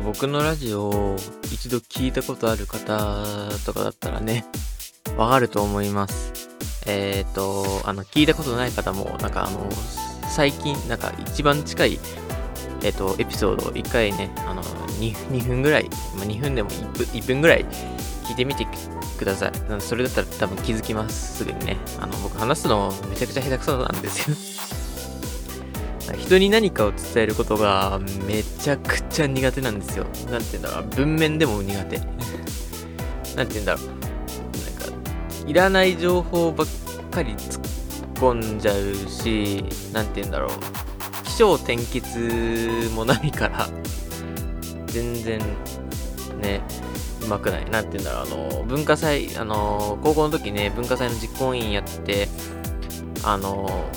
僕のラジオを一度聞いたことある方とかだったらね、わかると思います。えっ、ー、と、あの、聞いたことない方も、なんかあの、最近、なんか一番近い、えっ、ー、と、エピソードを1回ね、あの2、2分ぐらい、まあ、2分でも 1, 分1分ぐらい聞いてみてください。それだったら多分気づきます。すぐにね。あの、僕話すのめちゃくちゃ下手くそなんですよ。人に何かを伝えることがめちゃくちゃ苦手なんですよ。なんて言うんだろう。文面でも苦手。なんて言うんだろう。なんか、いらない情報ばっかり突っ込んじゃうし、なんて言うんだろう。気象転結もないから、全然、ね、うまくない。なんて言うんだろう。あの、文化祭、あの、高校の時ね、文化祭の実行委員やって、あの、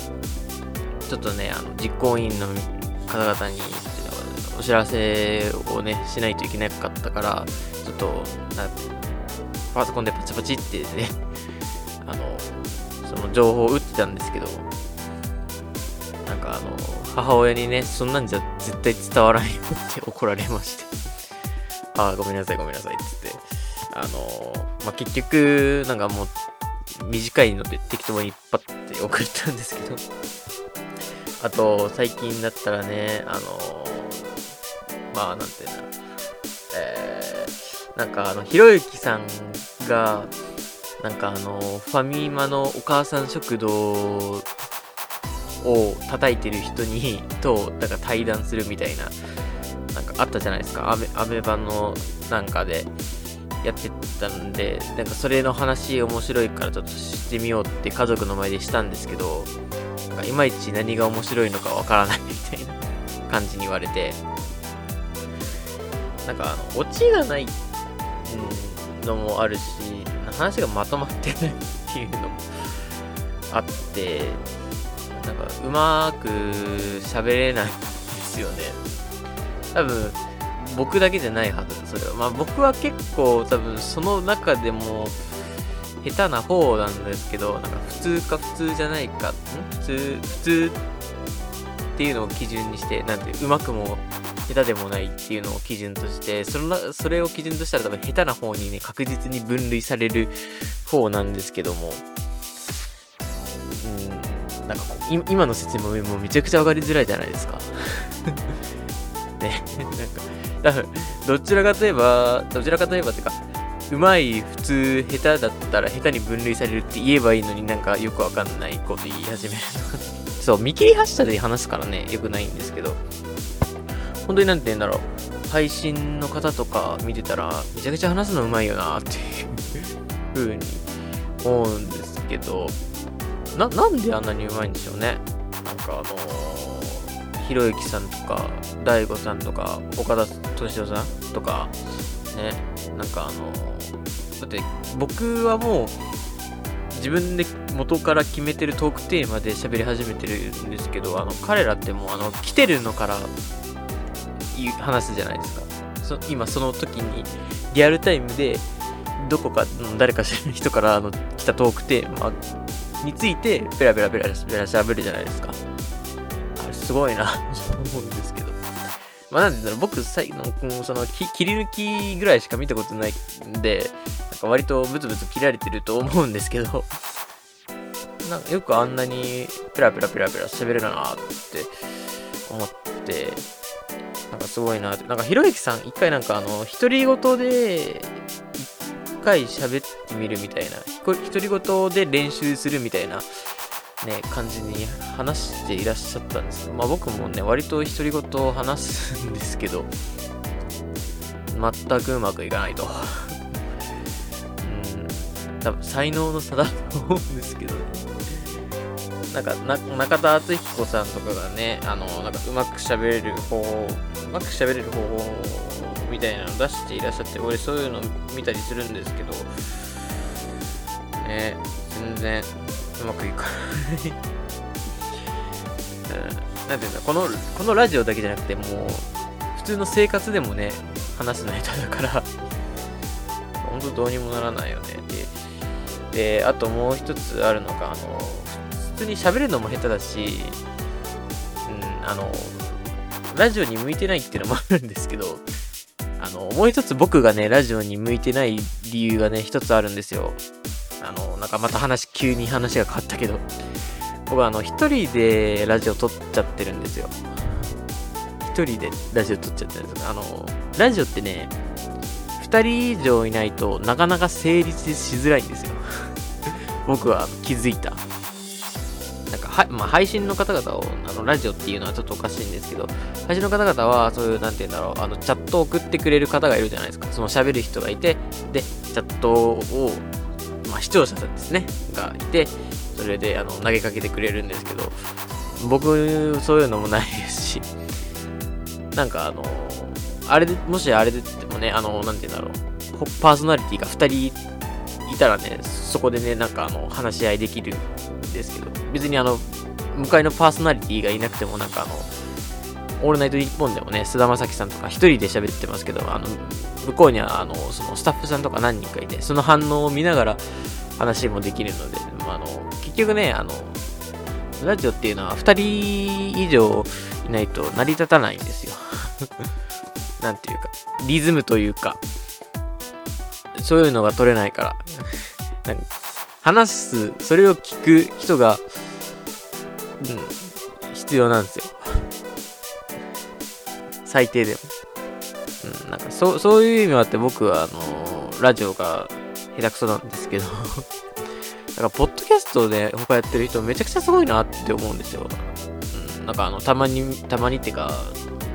ちょっとね、あの実行委員の方々にお知らせをね、しないといけなかったから、ちょっと、パソコンでパチパチってね、あの、その情報を打ってたんですけど、なんかあの、母親にね、そんなんじゃ絶対伝わらんよって怒られまして ああ、ごめんなさい、ごめんなさい、つって。あの、まあ、結局、なんかもう、短いので適当にパッて送ったんですけどあと、最近だったらね、あのー、まあ、なんていうんだ、えー、なんかあの、ひろゆきさんが、なんかあの、ファミマのお母さん食堂を叩いてる人に、と、なんか対談するみたいな、なんかあったじゃないですか。アメ、アメ版のなんかでやってたんで、なんかそれの話面白いからちょっとしてみようって家族の前でしたんですけど、なんかいまいち何が面白いのかわからないみたいな感じに言われて、なんかあの、オチがないのもあるし、話がまとまってないっていうのもあって、なんかうまく喋れないんですよね。多分、僕だけじゃないはず、それは。まあ僕は結構多分その中でも、下手な方なんですけど、なんか普通か普通じゃないか、ん？普通、普通っていうのを基準にして、なんて、うまくも下手でもないっていうのを基準として、そのそれを基準としたら多分下手な方にね、確実に分類される方なんですけども、うん、なんかこう、今の説明もめちゃくちゃ分かりづらいじゃないですか。ね、なんか、多分、どちらかといえば、どちらかといえばっていうか、うまい、普通、下手だったら下手に分類されるって言えばいいのになんかよくわかんないこと言い始める。そう、見切り発車で話すからね、よくないんですけど、本当になんて言うんだろう、配信の方とか見てたら、めちゃくちゃ話すのうまいよなっていう風に思うんですけど、な、なんであんなにうまいんでしょうね。なんかあのー、ひろゆきさんとか、大悟さんとか、岡田敏夫さんとか、ね、なんかあの、だって僕はもう自分で元から決めてるトークテーマで喋り始めてるんですけど、あの彼らってもうあの来てるのから話すじゃないですか。そ今その時にリアルタイムでどこか誰か知らない人からあの来たトークテーマについてペラペラペラペラ喋るじゃないですか。あれすごいなと思うんですけど。まあ、なんでだろう、僕、最の、その、切り抜きぐらいしか見たことないんで、なんか割とブツブツ切られてると思うんですけど、なんかよくあんなにペラペラペラペラ喋れるなって思って、なんかすごいなって。なんかひろゆきさん、一回なんかあの、独り言で、一回喋ってみるみたいな、独り言で練習するみたいなね、感じに話していらっしゃったんですけど、まあ僕もね、割と独り言を話すんですけど、全くうまくいかないと。うん、多分才能の差だと思うんですけど。なんか、な中田敦彦さんとかがね、あの、なんかうまく喋れる方法、うまく喋れる方法みたいなの出していらっしゃって、俺そういうの見たりするんですけど、ね、全然うまくいかないうん、なんていうんだ、この、このラジオだけじゃなくて、もう、普通の生活でもね、話すの下手だから本当どうにもならないよね。で、であともう一つあるのが、あの、普通に喋るのも下手だし、うん、あの、ラジオに向いてないっていうのもあるんですけど、あの、もう一つ僕がね、ラジオに向いてない理由がね、一つあるんですよ。あの、なんかまた話、急に話が変わったけど、僕はあの、一人でラジオ撮っちゃってるんですよ。一人でラジオ撮っちゃってるんですよ。あの、ラジオってね、二人以上いないとなかなか成立しづらいんですよ。僕は気づいた。なんかは、まあ、配信の方々を、あの、ラジオっていうのはちょっとおかしいんですけど、配信の方々は、そういう、なんて言うんだろう、あの、チャットを送ってくれる方がいるじゃないですか。その喋る人がいて、で、チャットを、まあ、視聴者さんですね、がいて、それで、あの、投げかけてくれるんですけど、僕、そういうのもないですし、なんかあの、あれで、もしあれでってもね、あの、なんて言うんだろう、パーソナリティが2人いたらね、そこでね、なんかあの、話し合いできるんですけど、別にあの、向かいのパーソナリティがいなくても、なんかあの、オールナイトニッポンでもね、菅田将暉さんとか一人で喋ってますけど、あの、向こうには、あの、そのスタッフさんとか何人かいて、その反応を見ながら話もできるので、まあ、あの、結局ね、あの、ラジオっていうのは2人以上いないと成り立たないんですよ。なんていうか、リズムというか、そういうのが取れないから。話す、それを聞く人が、うん、必要なんですよ。最低でも。うん、なんか、そう、そういう意味もあって僕は、あのー、ラジオが下手くそなんですけど なんか、ポッドキャストで他やってる人めちゃくちゃすごいなって思うんですよ。うん、なんかあの、たまに、たまにってか、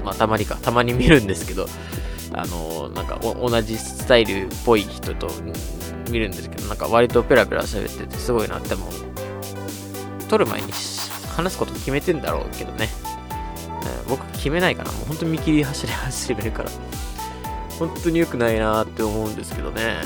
まあ、たまにか、たまに見るんですけど、あの、なんか同じスタイルっぽい人と見るんですけど、なんか割とペラペラ喋っててすごいなっても、撮る前に話すこと決めてんだろうけどね。僕決めないから、もう本当に見切り走り走れるから、本当に良くないなって思うんですけどね。